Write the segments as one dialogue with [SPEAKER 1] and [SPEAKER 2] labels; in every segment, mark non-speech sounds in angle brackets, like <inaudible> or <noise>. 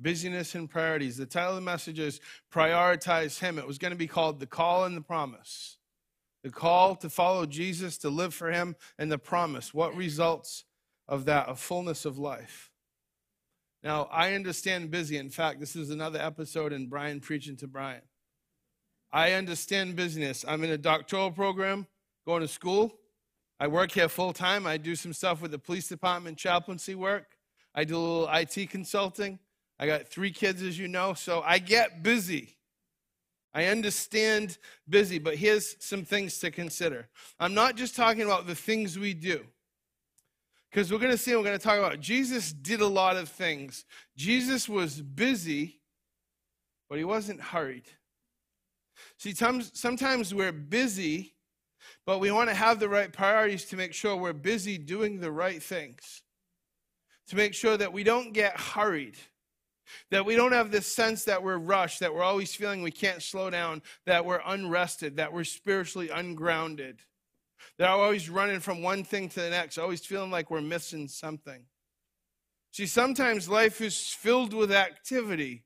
[SPEAKER 1] busyness and priorities. The title of the message is Prioritize Him. It was going to be called The Call and the Promise. The call to follow Jesus, to live for Him, and the promise. What results of that? A fullness of life. Now, I understand busy. In fact, this is another episode in Brian preaching to Brian. I understand business. I'm in a doctoral program, going to school. I work here full time. I do some stuff with the police department, chaplaincy work. I do a little IT consulting. I got three kids, as you know, so I get busy. I understand busy, but here's some things to consider. I'm not just talking about the things we do, because we're going to see, we're going to talk about Jesus did a lot of things. Jesus was busy, but he wasn't hurried. See, sometimes we're busy, but we want to have the right priorities to make sure we're busy doing the right things, to make sure that we don't get hurried that we don't have this sense that we're rushed, that we're always feeling we can't slow down, that we're unrested, that we're spiritually ungrounded, that we're always running from one thing to the next, always feeling like we're missing something. See, sometimes life is filled with activity,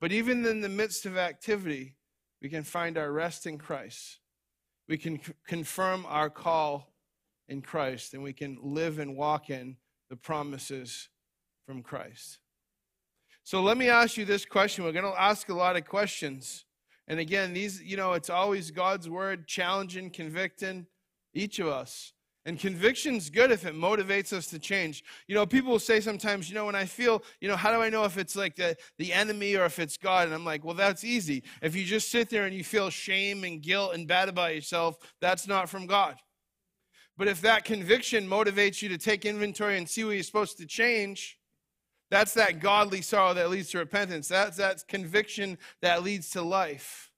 [SPEAKER 1] but even in the midst of activity, we can find our rest in Christ. We can c- confirm our call in Christ, and we can live and walk in the promises from Christ. So let me ask you this question. We're going to ask a lot of questions. And again, these, you know, it's always God's word challenging, convicting each of us. And conviction's good if it motivates us to change. You know, people will say sometimes, you know, when I feel, you know, how do I know if it's like the, the enemy or if it's God? And I'm like, well, that's easy. If you just sit there and you feel shame and guilt and bad about yourself, that's not from God. But if that conviction motivates you to take inventory and see what you're supposed to change, that's that godly sorrow that leads to repentance. That's that conviction that leads to life.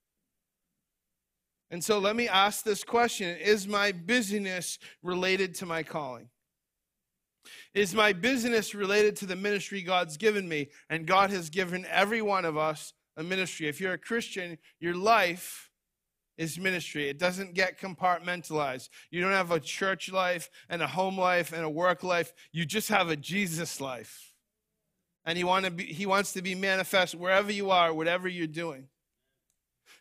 [SPEAKER 1] And so let me ask this question Is my busyness related to my calling? Is my business related to the ministry God's given me? And God has given every one of us a ministry. If you're a Christian, your life is ministry. It doesn't get compartmentalized. You don't have a church life and a home life and a work life. You just have a Jesus life and he, want to be, he wants to be manifest wherever you are, whatever you're doing.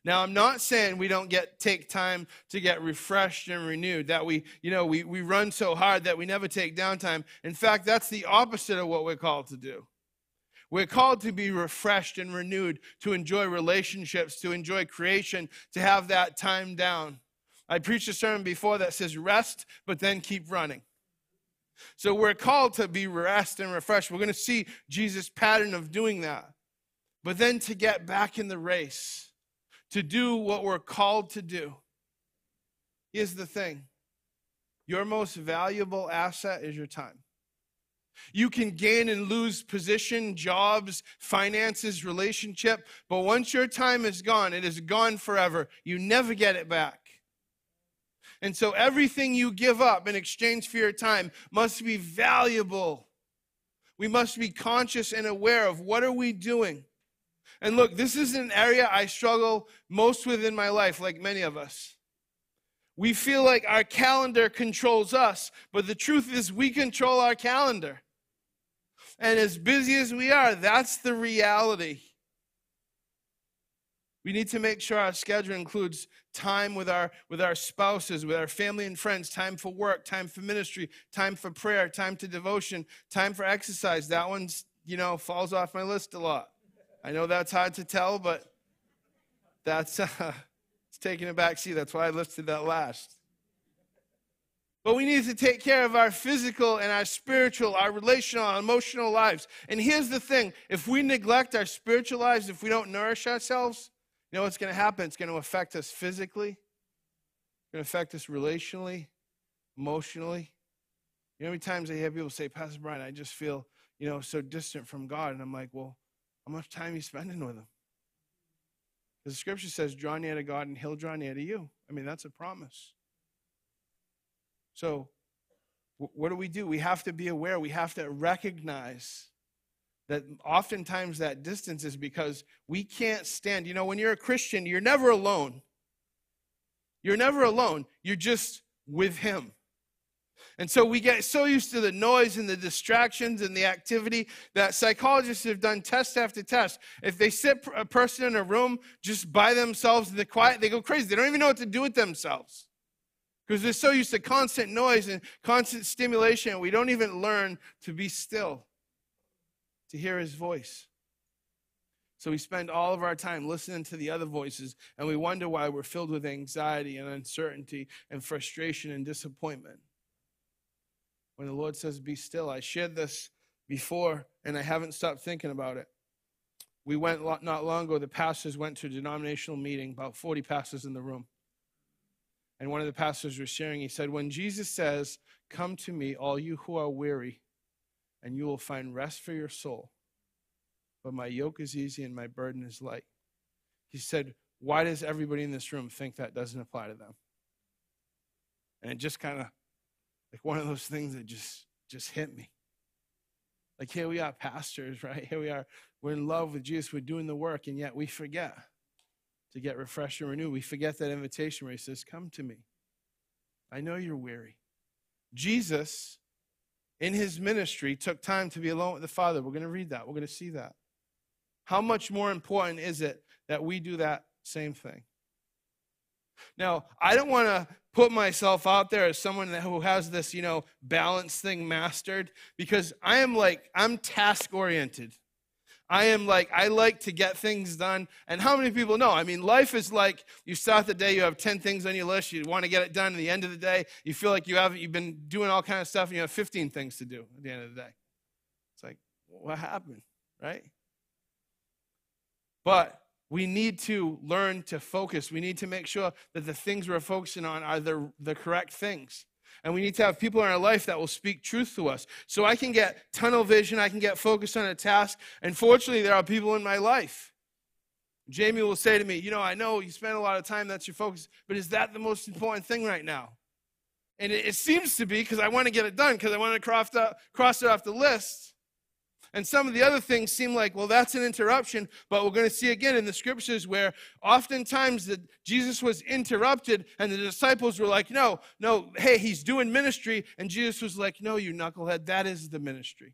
[SPEAKER 1] Now, I'm not saying we don't get take time to get refreshed and renewed, that we, you know, we, we run so hard that we never take downtime. In fact, that's the opposite of what we're called to do. We're called to be refreshed and renewed, to enjoy relationships, to enjoy creation, to have that time down. I preached a sermon before that says rest, but then keep running. So we're called to be rest and refreshed. We're going to see Jesus' pattern of doing that. But then to get back in the race, to do what we're called to do. Here's the thing your most valuable asset is your time. You can gain and lose position, jobs, finances, relationship, but once your time is gone, it is gone forever. You never get it back. And so everything you give up in exchange for your time must be valuable. We must be conscious and aware of what are we doing. And look, this is an area I struggle most with in my life, like many of us. We feel like our calendar controls us, but the truth is we control our calendar. And as busy as we are, that's the reality. We need to make sure our schedule includes time with our with our spouses, with our family and friends, time for work, time for ministry, time for prayer, time to devotion, time for exercise. That one's, you know, falls off my list a lot. I know that's hard to tell, but that's uh, <laughs> it's taking a back seat. That's why I listed that last. But we need to take care of our physical and our spiritual, our relational, our emotional lives. And here's the thing if we neglect our spiritual lives, if we don't nourish ourselves, you know what's going to happen? It's going to affect us physically, it's going to affect us relationally, emotionally. You know many times I hear people say, Pastor Brian, I just feel, you know, so distant from God. And I'm like, well, how much time are you spending with him? Because the scripture says, draw near to God and he'll draw near to you. I mean, that's a promise. So, what do we do? We have to be aware. We have to recognize that oftentimes that distance is because we can't stand. You know, when you're a Christian, you're never alone. You're never alone. You're just with Him. And so we get so used to the noise and the distractions and the activity that psychologists have done test after test. If they sit a person in a room just by themselves in the quiet, they go crazy. They don't even know what to do with themselves because they're so used to constant noise and constant stimulation. We don't even learn to be still, to hear his voice. So we spend all of our time listening to the other voices, and we wonder why we're filled with anxiety and uncertainty and frustration and disappointment when the Lord says, Be still. I shared this before, and I haven't stopped thinking about it. We went not long ago, the pastors went to a denominational meeting, about 40 pastors in the room. And one of the pastors was sharing, he said, When Jesus says, Come to me, all you who are weary, and you will find rest for your soul, but my yoke is easy and my burden is light. He said, Why does everybody in this room think that doesn't apply to them? And it just kind of like one of those things that just just hit me. Like here we are, pastors, <laughs> right? Here we are. We're in love with Jesus. We're doing the work, and yet we forget to get refreshed and renewed. We forget that invitation where he says, Come to me. I know you're weary. Jesus, in his ministry, took time to be alone with the Father. We're going to read that. We're going to see that. How much more important is it that we do that same thing? Now, I don't want to put myself out there as someone who has this, you know, balance thing mastered because I am like, I'm task oriented. I am like, I like to get things done. And how many people know? I mean, life is like you start the day, you have 10 things on your list, you want to get it done. At the end of the day, you feel like you haven't, you've been doing all kind of stuff and you have 15 things to do at the end of the day. It's like, what happened, right? But we need to learn to focus. We need to make sure that the things we're focusing on are the, the correct things. And we need to have people in our life that will speak truth to us. So I can get tunnel vision, I can get focused on a task. And fortunately, there are people in my life. Jamie will say to me, You know, I know you spend a lot of time, that's your focus, but is that the most important thing right now? And it, it seems to be because I want to get it done, because I want to cross, cross it off the list. And some of the other things seem like, well, that's an interruption, but we're going to see again in the scriptures where oftentimes that Jesus was interrupted and the disciples were like, no, no, hey, he's doing ministry. And Jesus was like, no, you knucklehead, that is the ministry.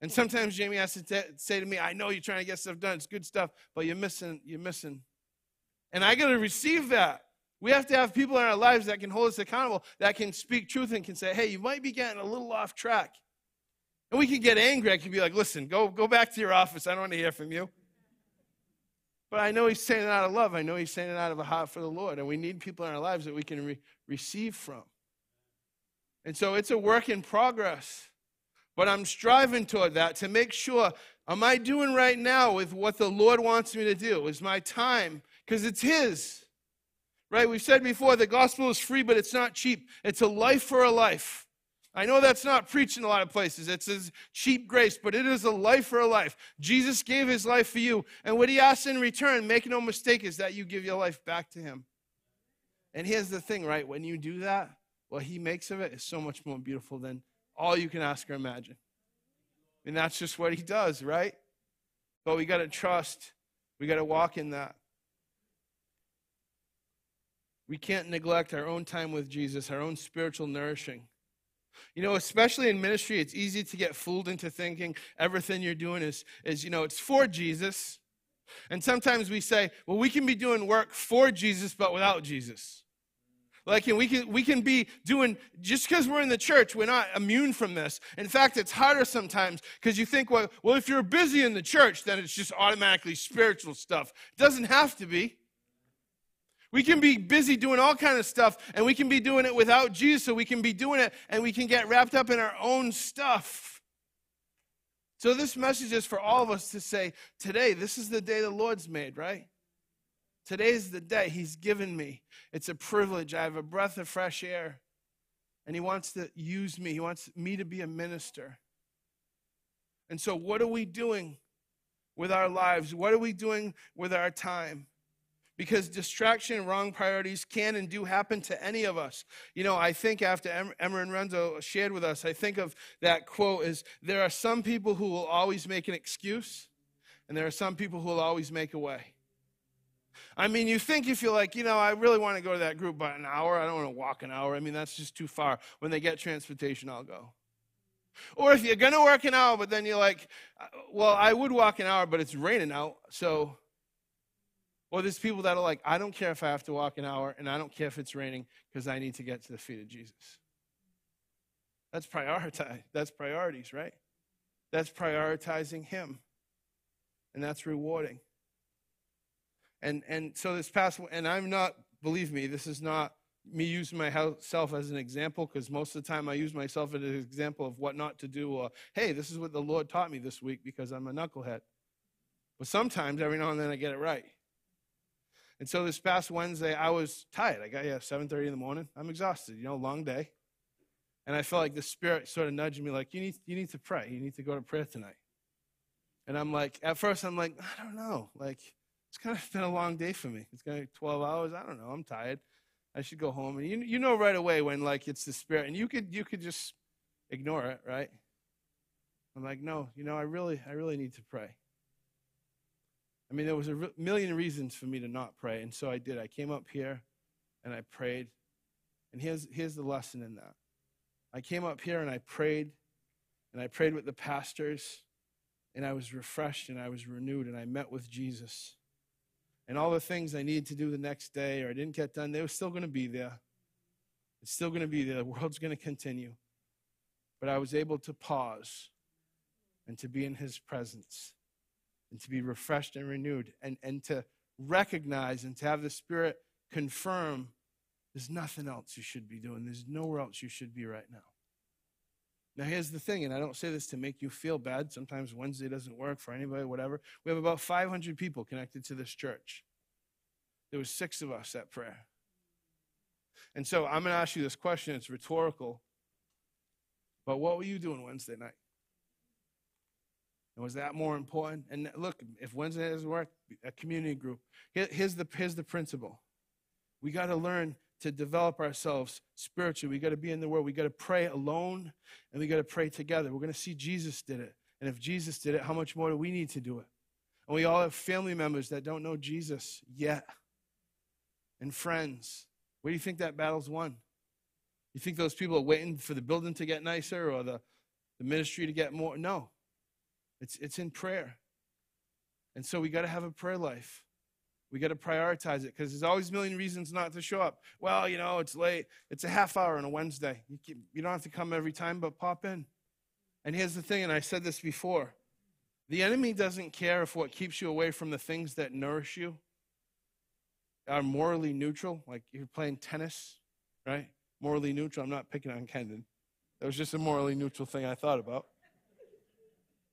[SPEAKER 1] And sometimes Jamie has to t- say to me, I know you're trying to get stuff done, it's good stuff, but you're missing, you're missing. And I got to receive that. We have to have people in our lives that can hold us accountable, that can speak truth and can say, hey, you might be getting a little off track. And we can get angry. I can be like, listen, go, go back to your office. I don't want to hear from you. But I know he's saying it out of love. I know he's saying it out of a heart for the Lord. And we need people in our lives that we can re- receive from. And so it's a work in progress. But I'm striving toward that to make sure am I doing right now with what the Lord wants me to do? Is my time, because it's His. Right? We've said before the gospel is free, but it's not cheap. It's a life for a life. I know that's not preached in a lot of places. It's his cheap grace, but it is a life for a life. Jesus gave his life for you. And what he asks in return, make no mistake, is that you give your life back to him. And here's the thing, right? When you do that, what he makes of it is so much more beautiful than all you can ask or imagine. And that's just what he does, right? But we got to trust, we got to walk in that. We can't neglect our own time with Jesus, our own spiritual nourishing. You know, especially in ministry, it's easy to get fooled into thinking everything you're doing is, is you know, it's for Jesus. And sometimes we say, well, we can be doing work for Jesus, but without Jesus. Like, and we can, we can be doing, just because we're in the church, we're not immune from this. In fact, it's harder sometimes because you think, well, well, if you're busy in the church, then it's just automatically spiritual stuff. It doesn't have to be. We can be busy doing all kind of stuff, and we can be doing it without Jesus, so we can be doing it, and we can get wrapped up in our own stuff. So this message is for all of us to say, today, this is the day the Lord's made, right? Today is the day He's given me. It's a privilege. I have a breath of fresh air, and He wants to use me. He wants me to be a minister. And so, what are we doing with our lives? What are we doing with our time? Because distraction and wrong priorities can and do happen to any of us. You know, I think after Emma and Renzo shared with us, I think of that quote is there are some people who will always make an excuse, and there are some people who will always make a way. I mean, you think if you're like, you know, I really want to go to that group, by an hour, I don't want to walk an hour. I mean, that's just too far. When they get transportation, I'll go. Or if you're going to work an hour, but then you're like, uh, well, I would walk an hour, but it's raining out. So, or there's people that are like, I don't care if I have to walk an hour, and I don't care if it's raining because I need to get to the feet of Jesus. That's prioritize. That's priorities, right? That's prioritizing Him, and that's rewarding. And and so this past, and I'm not. Believe me, this is not me using myself as an example because most of the time I use myself as an example of what not to do. Or hey, this is what the Lord taught me this week because I'm a knucklehead. But sometimes, every now and then, I get it right. And so this past Wednesday, I was tired. I got at 7:30 in the morning. I'm exhausted. You know, long day. And I felt like the Spirit sort of nudged me, like, you need, you need to pray. You need to go to prayer tonight. And I'm like, at first, I'm like, I don't know. Like, it's kind of been a long day for me. It's going to be 12 hours. I don't know. I'm tired. I should go home. And you, you know right away when, like, it's the Spirit. And you could, you could just ignore it, right? I'm like, no, you know, I really, I really need to pray. I mean, there was a re- million reasons for me to not pray, and so I did. I came up here and I prayed. And here's, here's the lesson in that. I came up here and I prayed, and I prayed with the pastors, and I was refreshed and I was renewed, and I met with Jesus. And all the things I needed to do the next day or I didn't get done, they were still going to be there. It's still going to be there. The world's going to continue. But I was able to pause and to be in his presence and to be refreshed and renewed and, and to recognize and to have the Spirit confirm there's nothing else you should be doing. There's nowhere else you should be right now. Now, here's the thing, and I don't say this to make you feel bad. Sometimes Wednesday doesn't work for anybody, whatever. We have about 500 people connected to this church. There was six of us at prayer. And so I'm going to ask you this question. It's rhetorical. But what were you doing Wednesday night? And was that more important? And look, if Wednesday doesn't work, a community group. Here's the, here's the principle. We got to learn to develop ourselves spiritually. We got to be in the Word. We got to pray alone and we got to pray together. We're going to see Jesus did it. And if Jesus did it, how much more do we need to do it? And we all have family members that don't know Jesus yet and friends. Where do you think that battle's won? You think those people are waiting for the building to get nicer or the, the ministry to get more? No. It's, it's in prayer. And so we got to have a prayer life. We got to prioritize it because there's always a million reasons not to show up. Well, you know, it's late. It's a half hour on a Wednesday. You, you don't have to come every time, but pop in. And here's the thing, and I said this before the enemy doesn't care if what keeps you away from the things that nourish you are morally neutral. Like you're playing tennis, right? Morally neutral. I'm not picking on Kendon. That was just a morally neutral thing I thought about.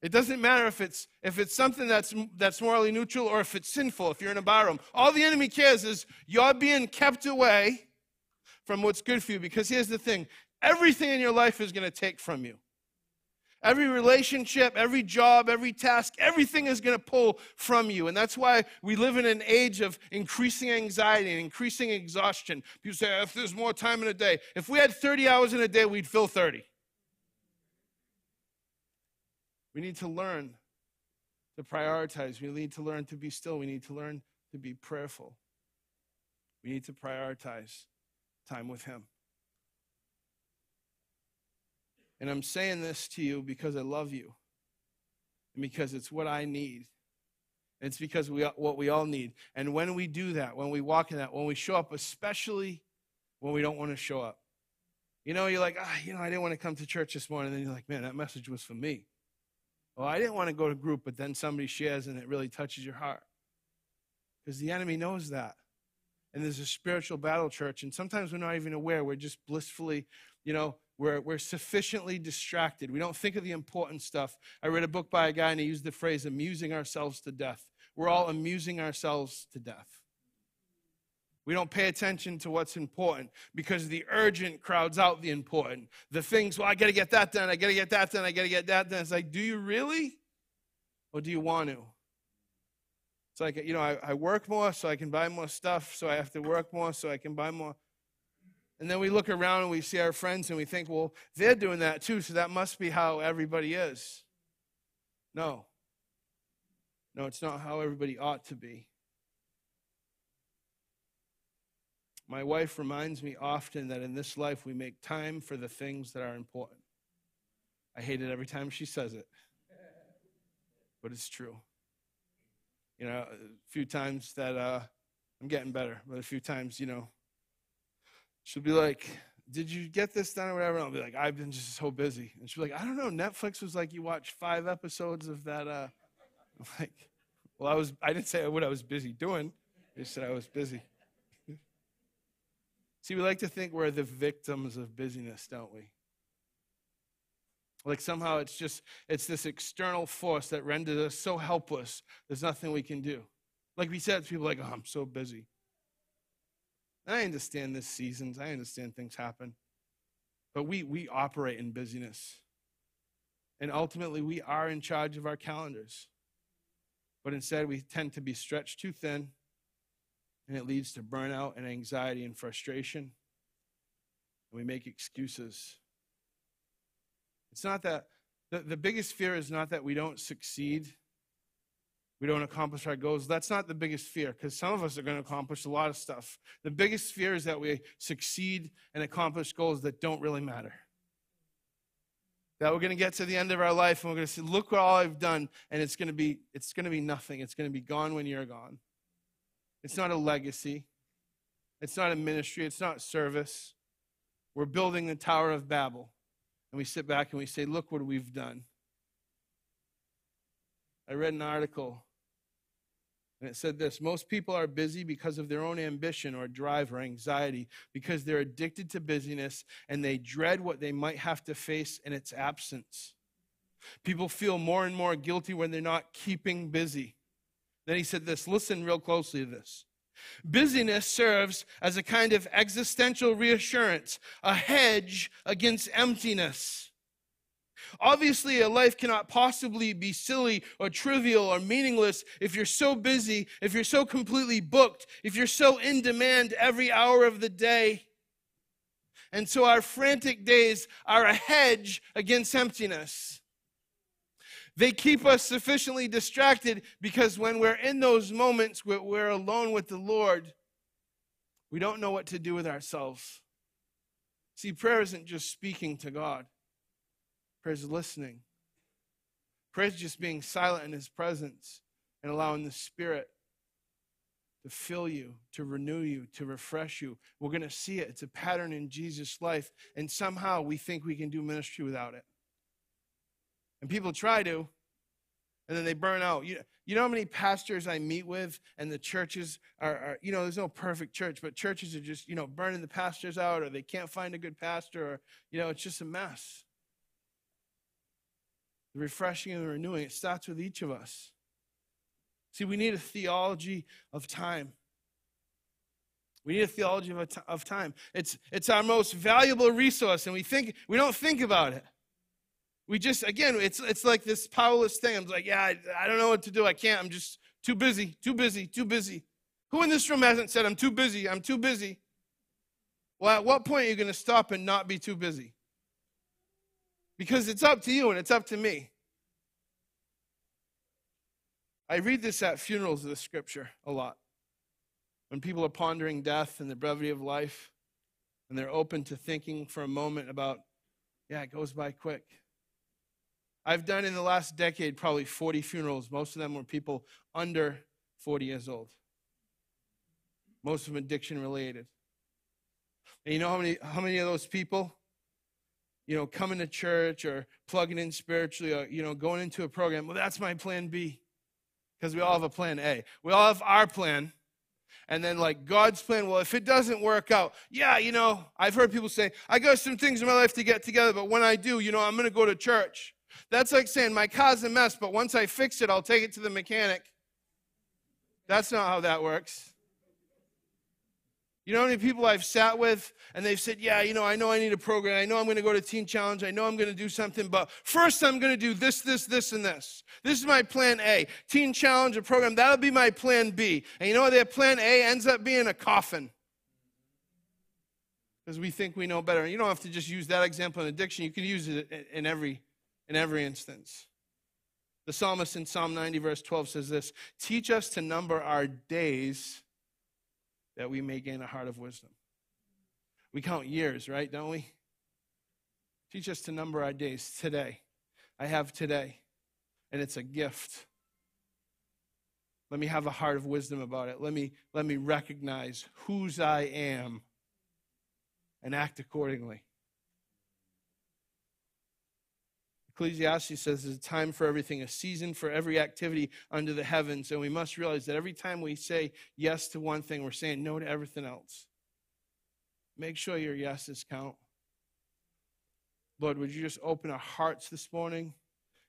[SPEAKER 1] It doesn't matter if it's if it's something that's that's morally neutral or if it's sinful. If you're in a barroom, all the enemy cares is you're being kept away from what's good for you. Because here's the thing: everything in your life is going to take from you. Every relationship, every job, every task, everything is going to pull from you. And that's why we live in an age of increasing anxiety and increasing exhaustion. People say, if there's more time in a day, if we had 30 hours in a day, we'd fill 30. We need to learn to prioritize. We need to learn to be still. We need to learn to be prayerful. We need to prioritize time with Him. And I'm saying this to you because I love you and because it's what I need. It's because we what we all need. And when we do that, when we walk in that, when we show up, especially when we don't want to show up. You know, you're like, ah, you know, I didn't want to come to church this morning. And then you're like, man, that message was for me. Well, I didn't want to go to group, but then somebody shares and it really touches your heart. Because the enemy knows that. And there's a spiritual battle, church. And sometimes we're not even aware. We're just blissfully, you know, we're, we're sufficiently distracted. We don't think of the important stuff. I read a book by a guy and he used the phrase amusing ourselves to death. We're all amusing ourselves to death. We don't pay attention to what's important because the urgent crowds out the important. The things, well, I got to get that done. I got to get that done. I got to get that done. It's like, do you really? Or do you want to? It's like, you know, I, I work more so I can buy more stuff, so I have to work more so I can buy more. And then we look around and we see our friends and we think, well, they're doing that too, so that must be how everybody is. No. No, it's not how everybody ought to be. My wife reminds me often that in this life we make time for the things that are important. I hate it every time she says it, but it's true. You know, a few times that uh, I'm getting better, but a few times, you know, she'll be like, Did you get this done or whatever? And I'll be like, I've been just so busy. And she'll be like, I don't know. Netflix was like, You watched five episodes of that. Uh... I'm <laughs> like, Well, I was, I didn't say what I was busy doing, I just said I was busy. See, we like to think we're the victims of busyness, don't we? Like somehow it's just, it's this external force that renders us so helpless, there's nothing we can do. Like we said, to people like, oh, I'm so busy. And I understand this seasons, I understand things happen. But we, we operate in busyness. And ultimately, we are in charge of our calendars. But instead, we tend to be stretched too thin, and it leads to burnout and anxiety and frustration. And we make excuses. It's not that, the, the biggest fear is not that we don't succeed, we don't accomplish our goals. That's not the biggest fear, because some of us are going to accomplish a lot of stuff. The biggest fear is that we succeed and accomplish goals that don't really matter. That we're going to get to the end of our life and we're going to say, look what all I've done, and it's going to be it's going to be nothing. It's going to be gone when you're gone. It's not a legacy. It's not a ministry. It's not service. We're building the Tower of Babel and we sit back and we say, Look what we've done. I read an article and it said this Most people are busy because of their own ambition or drive or anxiety, because they're addicted to busyness and they dread what they might have to face in its absence. People feel more and more guilty when they're not keeping busy. Then he said this listen real closely to this. Busyness serves as a kind of existential reassurance, a hedge against emptiness. Obviously, a life cannot possibly be silly or trivial or meaningless if you're so busy, if you're so completely booked, if you're so in demand every hour of the day. And so our frantic days are a hedge against emptiness. They keep us sufficiently distracted because when we're in those moments where we're alone with the Lord, we don't know what to do with ourselves. See, prayer isn't just speaking to God, prayer is listening. Prayer is just being silent in His presence and allowing the Spirit to fill you, to renew you, to refresh you. We're going to see it. It's a pattern in Jesus' life, and somehow we think we can do ministry without it. And people try to, and then they burn out. You, you know how many pastors I meet with, and the churches are, are, you know, there's no perfect church, but churches are just, you know, burning the pastors out, or they can't find a good pastor, or, you know, it's just a mess. The refreshing and the renewing, it starts with each of us. See, we need a theology of time. We need a theology of, of time. It's, it's our most valuable resource, and we think we don't think about it. We just, again, it's, it's like this powerless thing. I'm like, yeah, I, I don't know what to do. I can't. I'm just too busy, too busy, too busy. Who in this room hasn't said, I'm too busy, I'm too busy? Well, at what point are you going to stop and not be too busy? Because it's up to you and it's up to me. I read this at funerals of the scripture a lot. When people are pondering death and the brevity of life, and they're open to thinking for a moment about, yeah, it goes by quick. I've done in the last decade probably 40 funerals. Most of them were people under 40 years old. Most of them addiction related. And you know how many, how many of those people, you know, coming to church or plugging in spiritually or, you know, going into a program? Well, that's my plan B. Because we all have a plan A. We all have our plan. And then, like, God's plan, well, if it doesn't work out, yeah, you know, I've heard people say, I got some things in my life to get together, but when I do, you know, I'm going to go to church. That's like saying, My car's a mess, but once I fix it, I'll take it to the mechanic. That's not how that works. You know how many people I've sat with and they've said, Yeah, you know, I know I need a program. I know I'm going to go to Teen Challenge. I know I'm going to do something, but first I'm going to do this, this, this, and this. This is my plan A. Teen Challenge, a program, that'll be my plan B. And you know what? Their plan A ends up being a coffin. Because we think we know better. You don't have to just use that example in addiction, you can use it in every in every instance. The psalmist in Psalm 90, verse 12 says this Teach us to number our days that we may gain a heart of wisdom. We count years, right? Don't we? Teach us to number our days today. I have today, and it's a gift. Let me have a heart of wisdom about it. Let me, let me recognize whose I am and act accordingly. Ecclesiastes says there's a time for everything, a season for every activity under the heavens. And we must realize that every time we say yes to one thing, we're saying no to everything else. Make sure your yeses count. Lord, would you just open our hearts this morning?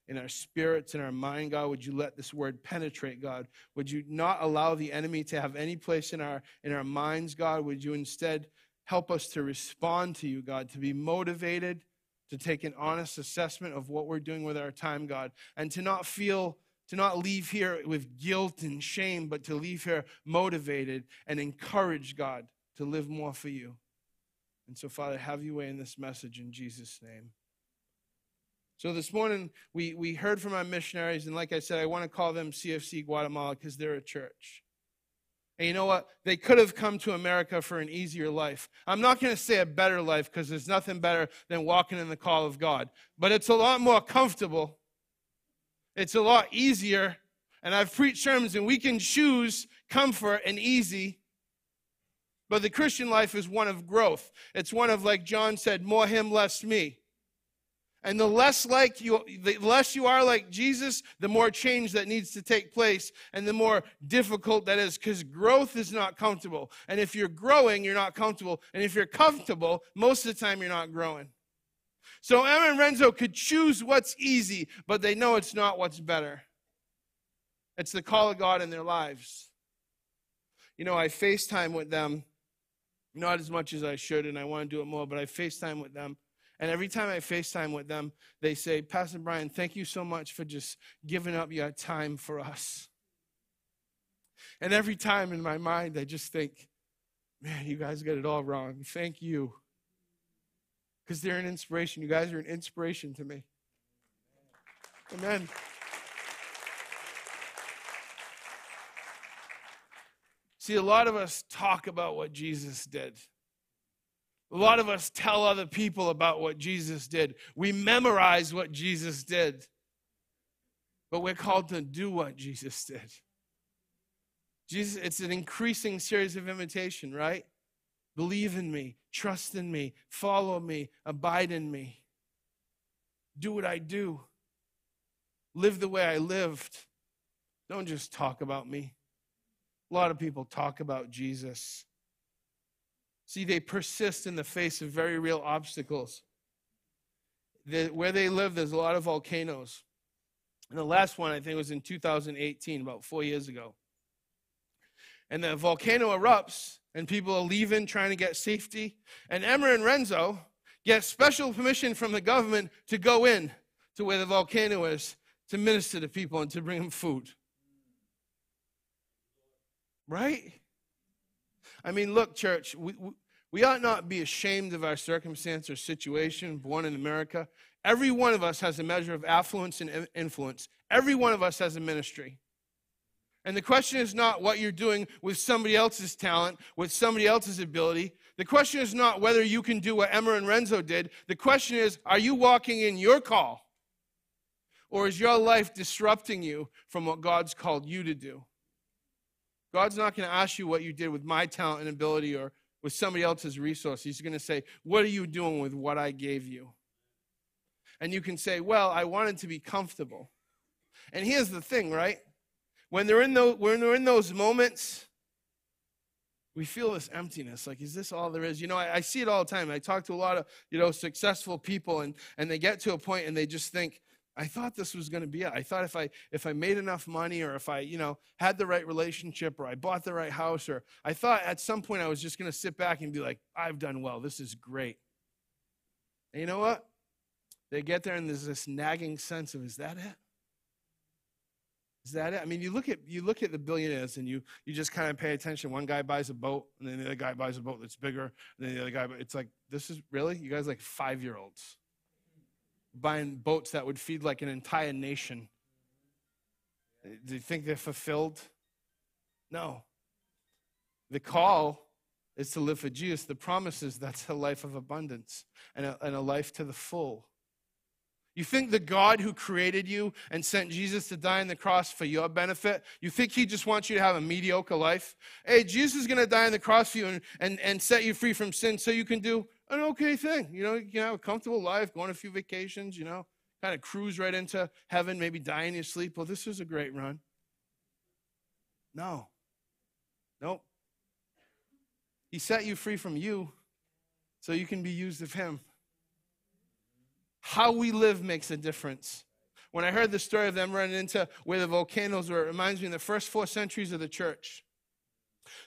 [SPEAKER 1] in our spirits, in our mind, God. Would you let this word penetrate, God? Would you not allow the enemy to have any place in our in our minds, God? Would you instead help us to respond to you, God, to be motivated, to take an honest assessment of what we're doing with our time, God, and to not feel to not leave here with guilt and shame, but to leave here motivated and encouraged, God, to live more for you. And so, Father, have you way in this message in Jesus' name. So this morning we, we heard from our missionaries, and like I said, I want to call them CFC Guatemala because they're a church. And you know what? They could have come to America for an easier life. I'm not going to say a better life because there's nothing better than walking in the call of God. But it's a lot more comfortable. It's a lot easier. And I've preached sermons, and we can choose comfort and easy. But the Christian life is one of growth. It's one of, like John said, more him, less me. And the less like you, the less you are like Jesus, the more change that needs to take place, and the more difficult that is, because growth is not comfortable. And if you're growing, you're not comfortable. And if you're comfortable, most of the time you're not growing. So Emma and Renzo could choose what's easy, but they know it's not what's better. It's the call of God in their lives. You know, I FaceTime with them, not as much as I should, and I want to do it more, but I FaceTime with them and every time I FaceTime with them, they say, Pastor Brian, thank you so much for just giving up your time for us. And every time in my mind, I just think, man, you guys got it all wrong. Thank you. Because they're an inspiration. You guys are an inspiration to me. Amen. See, a lot of us talk about what Jesus did. A lot of us tell other people about what Jesus did. We memorize what Jesus did. But we're called to do what Jesus did. Jesus, it's an increasing series of invitation, right? Believe in me, trust in me, follow me, abide in me. Do what I do. Live the way I lived. Don't just talk about me. A lot of people talk about Jesus. See, they persist in the face of very real obstacles. The, where they live, there's a lot of volcanoes. And the last one, I think, was in 2018, about four years ago. And the volcano erupts, and people are leaving, trying to get safety. And Emma and Renzo get special permission from the government to go in to where the volcano is to minister to people and to bring them food. Right? I mean, look, church, we, we, ought not be ashamed of our circumstance or situation, born in America. Every one of us has a measure of affluence and influence. Every one of us has a ministry. And the question is not what you're doing with somebody else's talent, with somebody else's ability. The question is not whether you can do what Emma and Renzo did. The question is, are you walking in your call? Or is your life disrupting you from what God's called you to do? God's not going to ask you what you did with my talent and ability or with somebody else's resource. He's going to say, What are you doing with what I gave you? And you can say, Well, I wanted to be comfortable. And here's the thing, right? When they're in those, when they're in those moments, we feel this emptiness. Like, is this all there is? You know, I, I see it all the time. I talk to a lot of, you know, successful people, and, and they get to a point and they just think, I thought this was going to be it. I thought if I if I made enough money or if I, you know, had the right relationship or I bought the right house or I thought at some point I was just going to sit back and be like, I've done well. This is great. And you know what? They get there and there's this nagging sense of is that it? Is that it? I mean, you look at you look at the billionaires and you you just kind of pay attention. One guy buys a boat, and then the other guy buys a boat that's bigger, and then the other guy. It's like this is really you guys like five year olds buying boats that would feed like an entire nation. Do you think they're fulfilled? No. The call is to live for Jesus. The promise is that's a life of abundance and a, and a life to the full. You think the God who created you and sent Jesus to die on the cross for your benefit, you think he just wants you to have a mediocre life? Hey, Jesus is going to die on the cross for you and, and, and set you free from sin so you can do an okay thing. You know, you can have a comfortable life, go on a few vacations, you know, kind of cruise right into heaven, maybe die in your sleep. Well, this is a great run. No. Nope. He set you free from you so you can be used of him. How we live makes a difference. When I heard the story of them running into where the volcanoes were, it reminds me of the first four centuries of the church.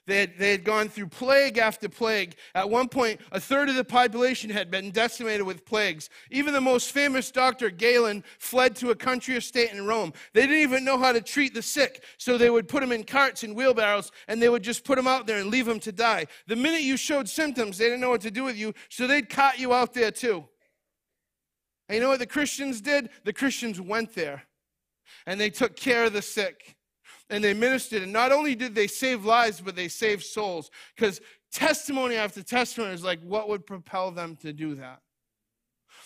[SPEAKER 1] They had, they had gone through plague after plague. At one point, a third of the population had been decimated with plagues. Even the most famous doctor, Galen, fled to a country estate in Rome. They didn't even know how to treat the sick, so they would put them in carts and wheelbarrows, and they would just put them out there and leave them to die. The minute you showed symptoms, they didn't know what to do with you, so they'd cart you out there too. And you know what the Christians did? The Christians went there and they took care of the sick and they ministered. And not only did they save lives, but they saved souls. Because testimony after testimony is like, what would propel them to do that?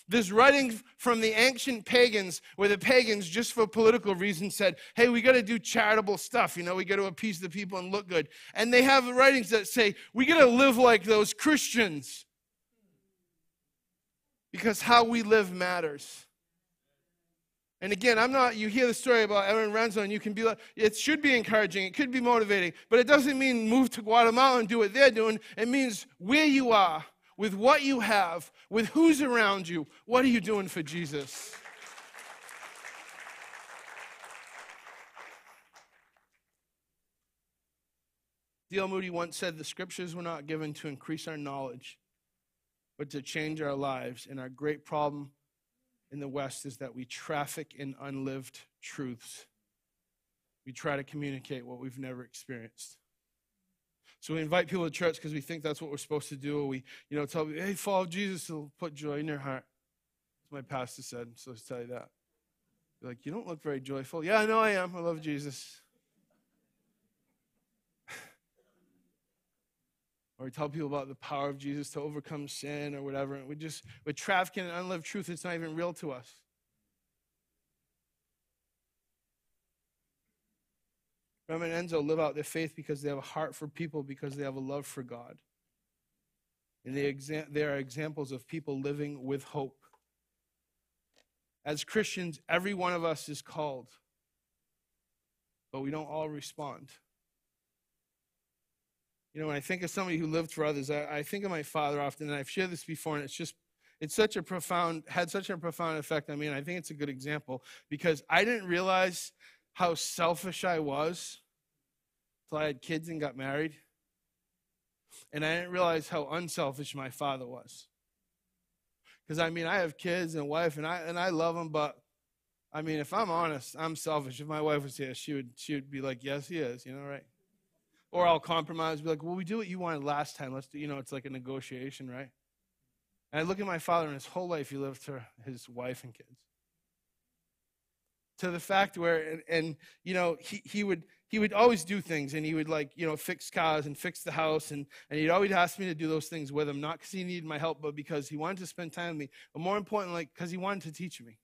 [SPEAKER 1] This writing from the ancient pagans, where the pagans, just for political reasons, said, hey, we got to do charitable stuff. You know, we got to appease the people and look good. And they have writings that say, we got to live like those Christians because how we live matters. And again, I'm not, you hear the story about Aaron Renzo, and you can be like, it should be encouraging, it could be motivating, but it doesn't mean move to Guatemala and do what they're doing. It means where you are, with what you have, with who's around you, what are you doing for Jesus? D.L. Moody once said the scriptures were not given to increase our knowledge, but to change our lives. And our great problem in the West is that we traffic in unlived truths. We try to communicate what we've never experienced. So we invite people to church because we think that's what we're supposed to do. We, you know, tell people, hey, follow Jesus, he'll put joy in your heart. As my pastor said, so let's tell you that. You're like, you don't look very joyful. Yeah, I know I am. I love Jesus. Or we tell people about the power of Jesus to overcome sin or whatever. And we just, with trafficking and unlived truth, it's not even real to us. Emma and Renzo live out their faith because they have a heart for people, because they have a love for God. And they, exa- they are examples of people living with hope. As Christians, every one of us is called, but we don't all respond. You know, when I think of somebody who lived for others, I, I think of my father often, and I've shared this before, and it's just it's such a profound had such a profound effect on me and i think it's a good example because i didn't realize how selfish i was until i had kids and got married and i didn't realize how unselfish my father was. Because i mean i have kids and a wife and i and i love them but i mean if i'm honest i'm selfish. If my wife was here she would she would be like yes he is you know right or I'll compromise, be like, well, we do what you wanted last time. Let's do, you know, it's like a negotiation, right? And I look at my father, and his whole life he lived for his wife and kids. To the fact where, and, and you know, he, he would he would always do things, and he would like, you know, fix cars and fix the house, and, and he'd always ask me to do those things with him, not because he needed my help, but because he wanted to spend time with me, but more importantly, because he wanted to teach me.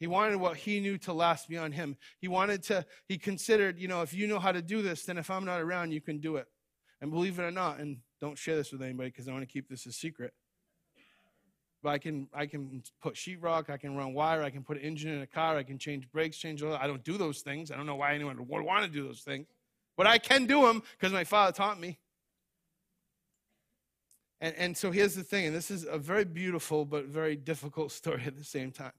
[SPEAKER 1] He wanted what he knew to last beyond him. He wanted to, he considered, you know, if you know how to do this, then if I'm not around, you can do it. And believe it or not, and don't share this with anybody because I want to keep this a secret. But I can I can put sheetrock, I can run wire, I can put an engine in a car, I can change brakes, change oil. I don't do those things. I don't know why anyone would want to do those things. But I can do them because my father taught me. And, and so here's the thing, and this is a very beautiful but very difficult <laughs> story at the same time.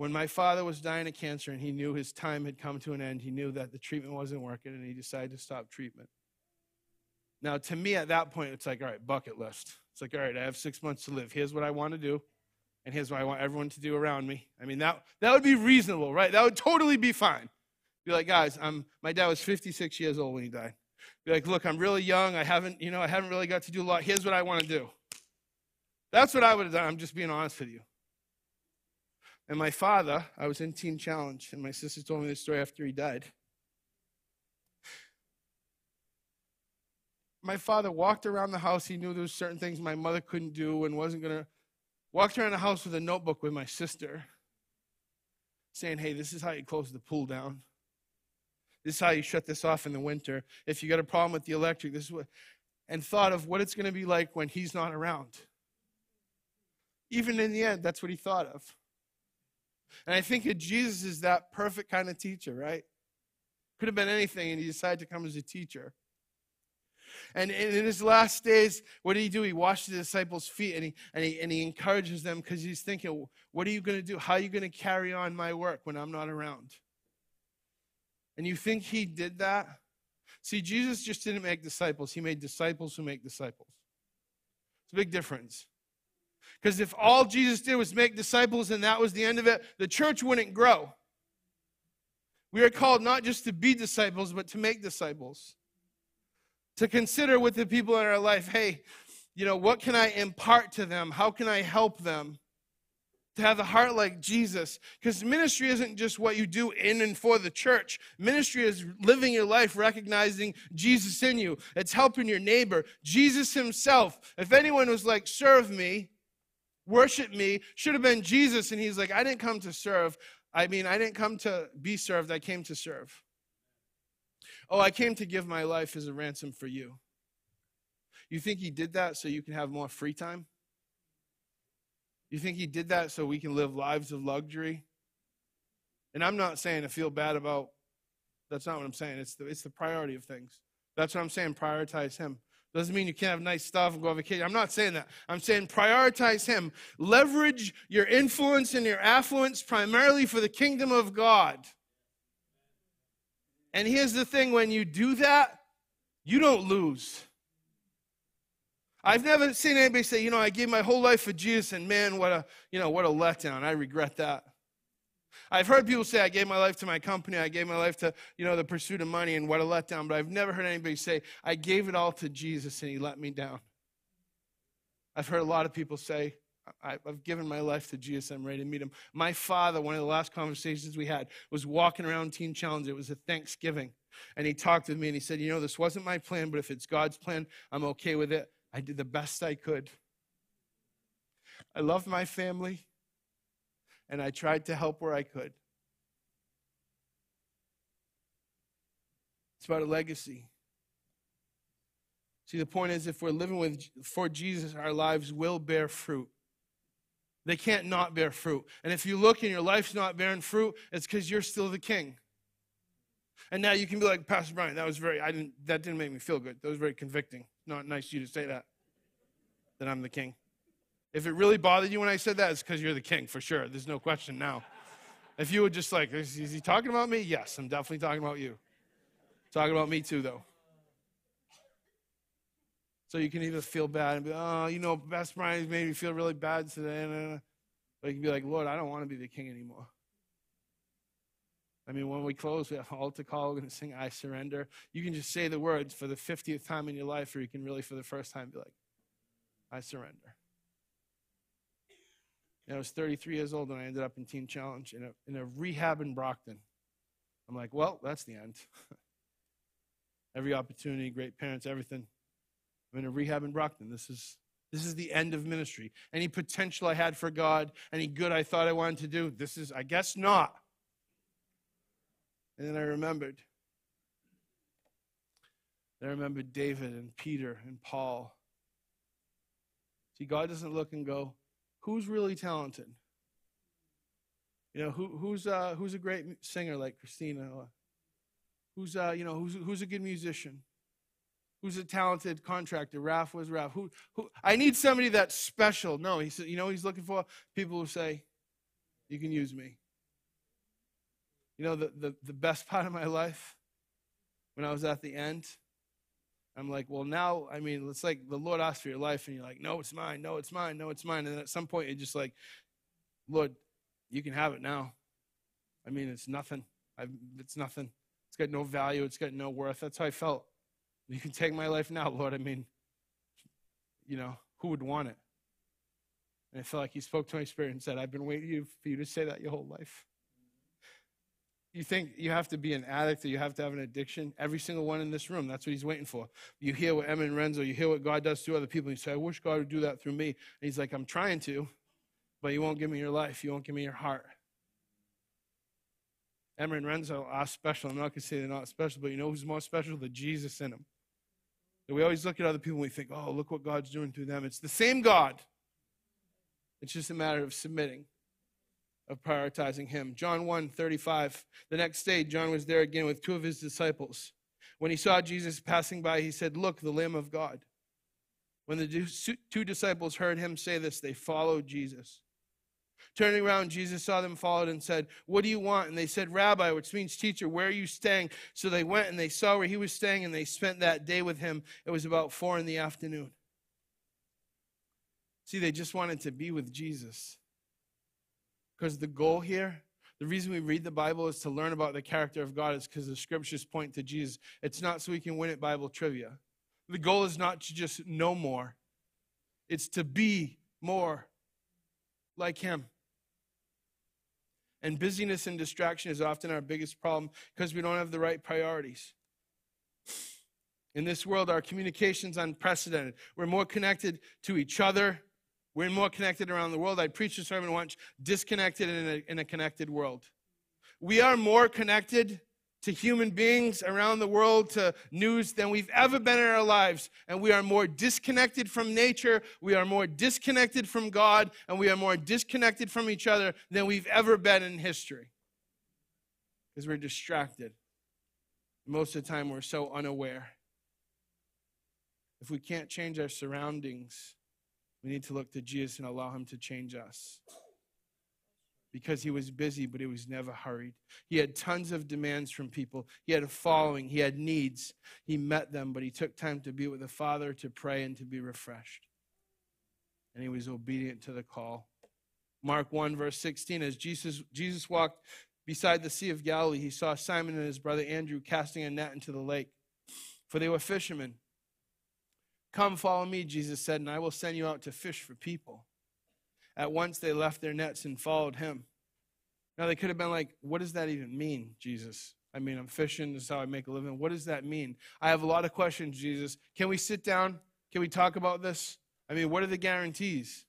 [SPEAKER 1] When my father was dying of cancer and he knew his time had come to an end, he knew that the treatment wasn't working and he decided to stop treatment. Now, to me at that point, it's like, all right, bucket list. It's like, all right, I have six months to live. Here's what I want to do, and here's what I want everyone to do around me. I mean, that, that would be reasonable, right? That would totally be fine. Be like, guys, I'm, my dad was 56 years old when he died. Be like, look, I'm really young. I haven't, you know, I haven't really got to do a lot. Here's what I want to do. That's what I would have done. I'm just being honest with you. And my father, I was in Teen Challenge, and my sister told me this story after he died. my father walked around the house. He knew there was certain things my mother couldn't do and wasn't going to. Walked around the house with a notebook with my sister saying, hey, this is how you close the pool down. This is how you shut this off in the winter. If you got a problem with the electric, this is what. And thought of what it's going to be like when he's not around. Even in the end, that's what he thought of. And I think that Jesus is that perfect kind of teacher, right? Could have been anything, and he decided to come as a teacher. And in his last days, what did he do? He washed the disciples' feet and he, and he, and he encourages them because he's thinking, what are you going to do? How are you going to carry on my work when I'm not around? And you think he did that? See, Jesus just didn't make disciples, he made disciples who make disciples. It's a big difference. Because if all Jesus did was make disciples and that was the end of it, the church wouldn't grow. We are called not just to be disciples, but to make disciples to consider with the people in our life hey, you know, what can I impart to them? How can I help them? To have a heart like Jesus. Because ministry isn't just what you do in and for the church. Ministry is living your life recognizing Jesus in you. It's helping your neighbor. Jesus himself. If anyone was like, serve me, worship me, should have been Jesus. And he's like, I didn't come to serve. I mean, I didn't come to be served, I came to serve. Oh, I came to give my life as a ransom for you. You think he did that so you can have more free time? You think he did that so we can live lives of luxury? And I'm not saying to feel bad about that's not what I'm saying. It's the, it's the priority of things. That's what I'm saying. Prioritize him. Doesn't mean you can't have nice stuff and go on vacation. I'm not saying that. I'm saying prioritize him. Leverage your influence and your affluence primarily for the kingdom of God. And here's the thing when you do that, you don't lose. I've never seen anybody say, you know, I gave my whole life for Jesus and man, what a, you know, what a letdown. I regret that. I've heard people say, I gave my life to my company, I gave my life to, you know, the pursuit of money and what a letdown, but I've never heard anybody say, I gave it all to Jesus and he let me down. I've heard a lot of people say, I've given my life to Jesus. I'm ready to meet him. My father, one of the last conversations we had, was walking around Teen Challenge. It was a Thanksgiving. And he talked with me and he said, You know, this wasn't my plan, but if it's God's plan, I'm okay with it. I did the best I could. I love my family and I tried to help where I could. It's about a legacy. See, the point is, if we're living with, for Jesus, our lives will bear fruit. They can't not bear fruit. And if you look and your life's not bearing fruit, it's because you're still the king. And now you can be like, Pastor Brian, that was very, I didn't, that didn't make me feel good. That was very convicting. Not nice of you to say that, that I'm the king. If it really bothered you when I said that, it's because you're the king, for sure. There's no question now. If you were just like, is, is he talking about me? Yes, I'm definitely talking about you. Talking about me too, though. So you can either feel bad and be, oh, you know, Best Brian made me feel really bad today. Or uh, you can be like, Lord, I don't want to be the king anymore. I mean, when we close, we have altar call. We're going to sing I Surrender. You can just say the words for the 50th time in your life, or you can really, for the first time, be like, I surrender. And I was 33 years old when I ended up in Teen Challenge in a, in a rehab in Brockton. I'm like, well, that's the end. <laughs> Every opportunity, great parents, everything. I'm in a rehab in Brockton. This is this is the end of ministry. Any potential I had for God, any good I thought I wanted to do, this is, I guess, not. And then I remembered. I remembered David and Peter and Paul. See, God doesn't look and go, who's really talented? You know, who, who's, uh, who's a great singer like Christina? Who's, uh, you know, who's, who's a good musician? who's a talented contractor. Raf was Raf. Who, who, I need somebody that's special. No, he said, you know he's looking for? People who say, you can use me. You know, the, the, the best <laughs> part of my life, when I was at the end, I'm like, well, now, I mean, it's like the Lord asked for your life, and you're like, no, it's mine, no, it's mine, no, it's mine. And at some point, you're just like, Lord, you can have it now. I mean, it's nothing. I've, it's nothing. It's got no value. It's got no worth. That's how I felt. You can take my life now, Lord. I mean, you know, who would want it? And I felt like he spoke to my spirit and said, I've been waiting for you to say that your whole life. You think you have to be an addict or you have to have an addiction? Every single one in this room, that's what he's waiting for. You hear what Emma and Renzo, you hear what God does to other people. You say, I wish God would do that through me. And he's like, I'm trying to, but you won't give me your life. You won't give me your heart. Emma and Renzo are special. I'm not going to say they're not special, but you know who's more special? The Jesus in them. And we always look at other people and we think, oh, look what God's doing through them. It's the same God. It's just a matter of submitting of prioritizing him. John 1 35. The next day, John was there again with two of his disciples. When he saw Jesus passing by, he said, Look, the Lamb of God. When the two disciples heard him say this, they followed Jesus. Turning around, Jesus saw them followed and said, What do you want? And they said, Rabbi, which means teacher, where are you staying? So they went and they saw where he was staying and they spent that day with him. It was about four in the afternoon. See, they just wanted to be with Jesus. Because the goal here, the reason we read the Bible is to learn about the character of God, is because the scriptures point to Jesus. It's not so we can win at Bible trivia. The goal is not to just know more, it's to be more like Him. And busyness and distraction is often our biggest problem because we don't have the right priorities. In this world, our communication's unprecedented. We're more connected to each other we're more connected around the world. I preached a sermon once, disconnected in a, in a connected world. We are more connected to human beings around the world, to news, than we've ever been in our lives. And we are more disconnected from nature, we are more disconnected from God, and we are more disconnected from each other than we've ever been in history. Because we're distracted. Most of the time, we're so unaware. If we can't change our surroundings, we need to look to Jesus and allow him to change us. Because he was busy, but he was never hurried. He had tons of demands from people. He had a following. He had needs. He met them, but he took time to be with the Father, to pray, and to be refreshed. And he was obedient to the call. Mark 1, verse 16, as Jesus, Jesus walked beside the Sea of Galilee, he saw Simon and his brother Andrew casting a net into the lake, for they were fishermen. Come, follow me, Jesus said, and I will send you out to fish for people. At once they left their nets and followed him. Now they could have been like, What does that even mean, Jesus? I mean, I'm fishing, this is how I make a living. What does that mean? I have a lot of questions, Jesus. Can we sit down? Can we talk about this? I mean, what are the guarantees?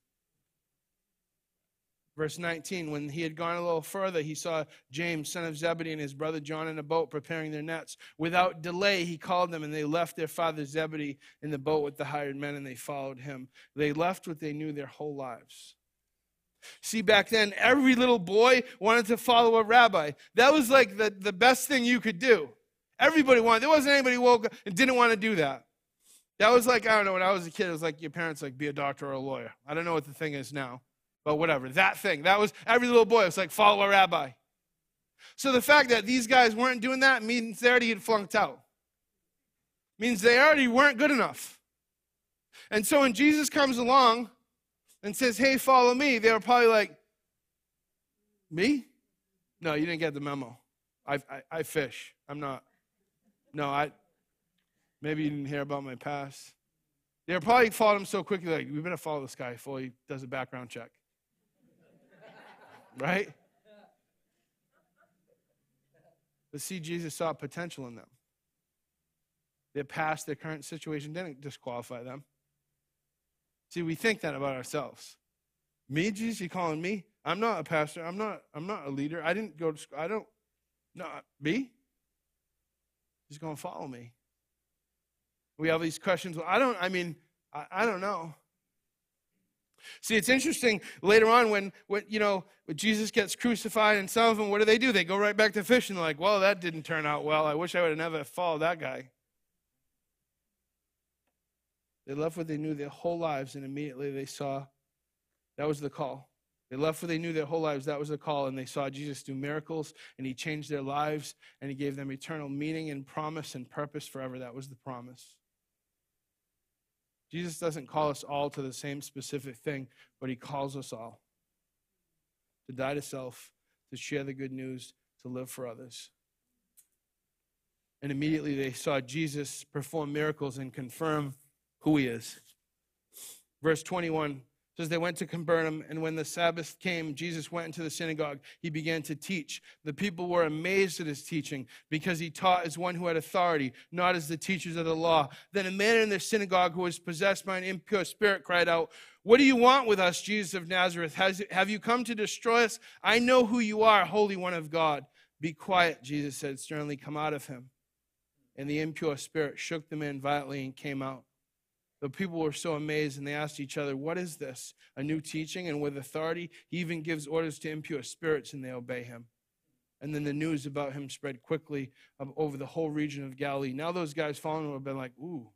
[SPEAKER 1] Verse 19, when he had gone a little further, he saw James, son of Zebedee, and his brother John in a boat preparing their nets. Without delay, he called them, and they left their father Zebedee in the boat with the hired men, and they followed him. They left what they knew their whole lives. See, back then, every little boy wanted to follow a rabbi. That was like the, the best thing you could do. Everybody wanted. There wasn't anybody woke up and didn't want to do that. That was like, I don't know, when I was a kid, it was like your parents like, be a doctor or a lawyer. I don't know what the thing is now. But whatever, that thing. That was every little boy was like, follow a rabbi. So the fact that these guys weren't doing that means they already had flunked out. Means they already weren't good enough. And so when Jesus comes along and says, hey, follow me, they were probably like, me? No, you didn't get the memo. I, I, I fish. I'm not. No, I. Maybe you didn't hear about my past. They were probably followed him so quickly, like, we better follow this guy before he does a background check right? But see, Jesus saw potential in them. Their past, their current situation didn't disqualify them. See, we think that about ourselves. Me, Jesus, you calling me? I'm not a pastor. I'm not. I'm not a leader. I didn't go to school. I don't. No, me. He's going to follow me. We have these questions. Well, I don't. I mean, I, I don't know. See, it's interesting later on when, when you know when Jesus gets crucified, and some of them, what do they do? They go right back to fishing. They're like, "Well, that didn't turn out well. I wish I would have never followed that guy." They left what they knew their whole lives, and immediately they saw that was the call. They left what they knew their whole lives. That was the call, and they saw Jesus do miracles, and He changed their lives, and He gave them eternal meaning and promise and purpose forever. That was the promise. Jesus doesn't call us all to the same specific thing, but he calls us all to die to self, to share the good news, to live for others. And immediately they saw Jesus perform miracles and confirm who he is. Verse 21 says they went to Capernaum, and when the Sabbath came, Jesus went into the synagogue. He began to teach. The people were amazed at his teaching because he taught as one who had authority, not as the teachers of the law. Then a man in the synagogue who was possessed by an impure spirit cried out, What do you want with us, Jesus of Nazareth? Has, have you come to destroy us? I know who you are, Holy One of God. Be quiet, Jesus said sternly, come out of him. And the impure spirit shook the man violently and came out. The people were so amazed and they asked each other, What is this? A new teaching? And with authority, he even gives orders to impure spirits and they obey him. And then the news about him spread quickly over the whole region of Galilee. Now those guys following him have been like, Ooh,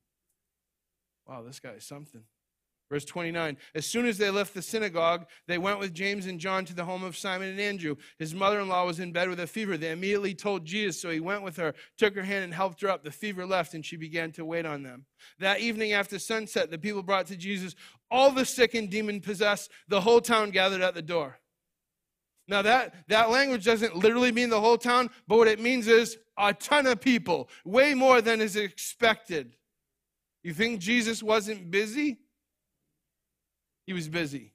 [SPEAKER 1] wow, this guy is something. Verse 29 As soon as they left the synagogue, they went with James and John to the home of Simon and Andrew. His mother in law was in bed with a fever. They immediately told Jesus, so he went with her, took her hand, and helped her up. The fever left, and she began to wait on them. That evening after sunset, the people brought to Jesus all the sick and demon possessed. The whole town gathered at the door. Now, that, that language doesn't literally mean the whole town, but what it means is a ton of people, way more than is expected. You think Jesus wasn't busy? He was busy,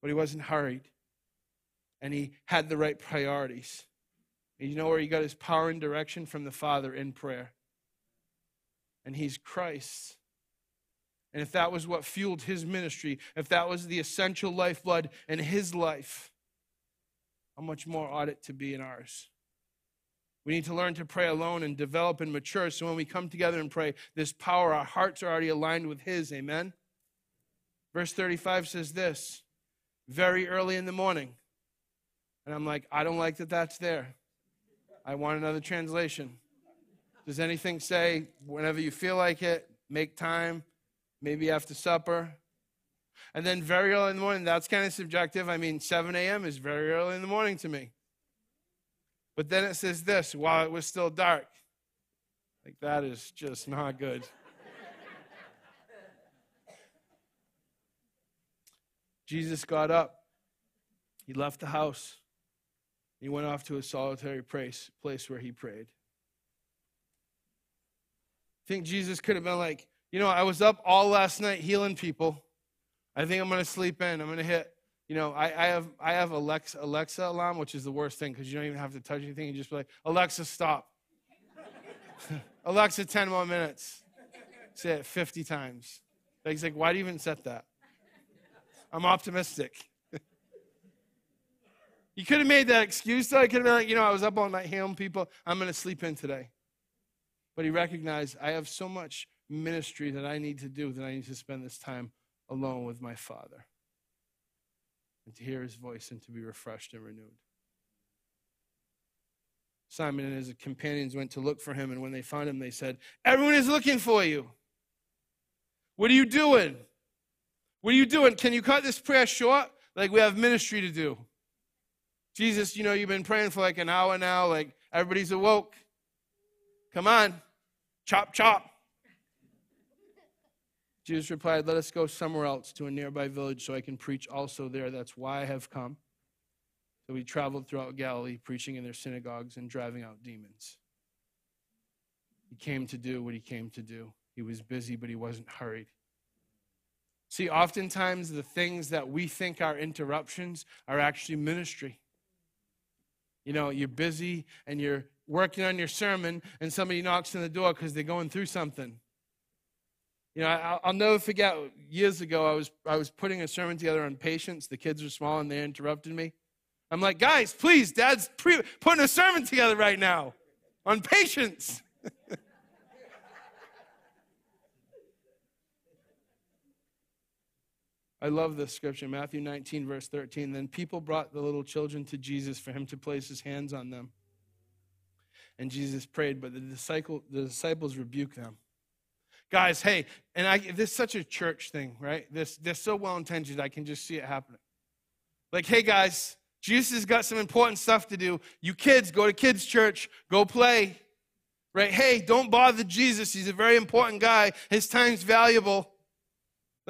[SPEAKER 1] but he wasn't hurried. And he had the right priorities. And you know where he got his power and direction from the Father in prayer. And he's Christ. And if that was what fueled his ministry, if that was the essential lifeblood in his life, how much more ought it to be in ours? We need to learn to pray alone and develop and mature so when we come together and pray, this power, our hearts are already aligned with his. Amen? Verse 35 says this very early in the morning. And I'm like, I don't like that that's there. I want another translation. Does anything say whenever you feel like it, make time, maybe after supper? And then very early in the morning, that's kind of subjective. I mean, 7 a.m. is very early in the morning to me. But then it says this while it was still dark. Like, that is just not good. Jesus got up. He left the house. He went off to a solitary place, place where he prayed. I think Jesus could have been like, you know, I was up all last night healing people. I think I'm going to sleep in. I'm going to hit, you know, I, I have I have Alexa, Alexa alarm, which is the worst thing because you don't even have to touch anything. You just be like, Alexa, stop. <laughs> Alexa, 10 more minutes. Say it 50 times. He's like, why do you even set that? I'm optimistic. <laughs> you could have made that excuse, though. I could have been like, you know, I was up all night healing people. I'm going to sleep in today. But he recognized, I have so much ministry that I need to do that I need to spend this time alone with my Father and to hear his voice and to be refreshed and renewed. Simon and his companions went to look for him, and when they found him, they said, Everyone is looking for you. What are you doing? What are you doing? Can you cut this prayer short? Like, we have ministry to do. Jesus, you know, you've been praying for like an hour now. Like, everybody's awoke. Come on. Chop, chop. Jesus replied, Let us go somewhere else to a nearby village so I can preach also there. That's why I have come. So he traveled throughout Galilee, preaching in their synagogues and driving out demons. He came to do what he came to do. He was busy, but he wasn't hurried. See, oftentimes the things that we think are interruptions are actually ministry. You know, you're busy and you're working on your sermon, and somebody knocks on the door because they're going through something. You know, I'll, I'll, never forget years ago, I was, I was putting a sermon together on patience. The kids were small and they interrupted me. I'm like, guys, please, dad's pre- putting a sermon together right now on patience. <laughs> I love this scripture, Matthew 19, verse 13. Then people brought the little children to Jesus for him to place his hands on them. And Jesus prayed, but the, disciple, the disciples rebuked them. Guys, hey, and I, this is such a church thing, right? This, they're so well intentioned, I can just see it happening. Like, hey, guys, Jesus has got some important stuff to do. You kids, go to kids' church, go play. Right? Hey, don't bother Jesus. He's a very important guy. His time's valuable.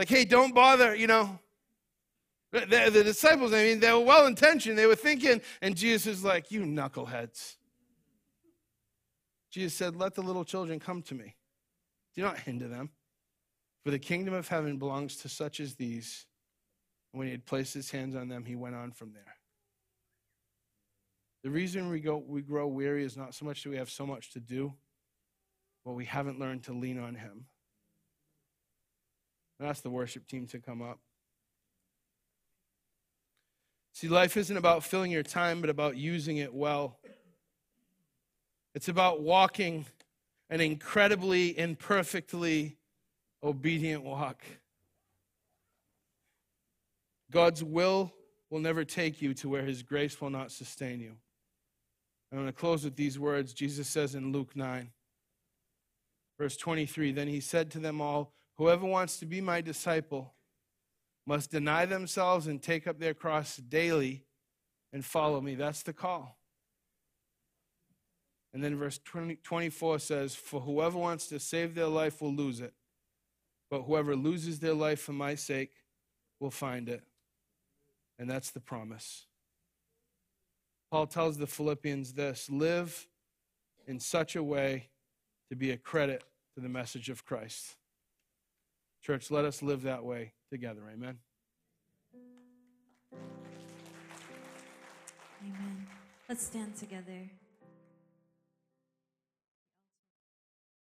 [SPEAKER 1] Like, hey, don't bother, you know. The, the disciples, I mean, they were well intentioned. They were thinking, and Jesus is like, you knuckleheads. Jesus said, Let the little children come to me. Do not hinder them. For the kingdom of heaven belongs to such as these. When he had placed his hands on them, he went on from there. The reason we, go, we grow weary is not so much that we have so much to do, but we haven't learned to lean on him. And ask the worship team to come up. See, life isn't about filling your time, but about using it well. It's about walking an incredibly, imperfectly obedient walk. God's will will never take you to where his grace will not sustain you. I'm going to close with these words. Jesus says in Luke 9, verse 23 Then he said to them all, Whoever wants to be my disciple must deny themselves and take up their cross daily and follow me. That's the call. And then verse 20, 24 says, For whoever wants to save their life will lose it, but whoever loses their life for my sake will find it. And that's the promise. Paul tells the Philippians this live in such a way to be a credit to the message of Christ. Church, let us live that way together. Amen.
[SPEAKER 2] Amen. Let's stand together.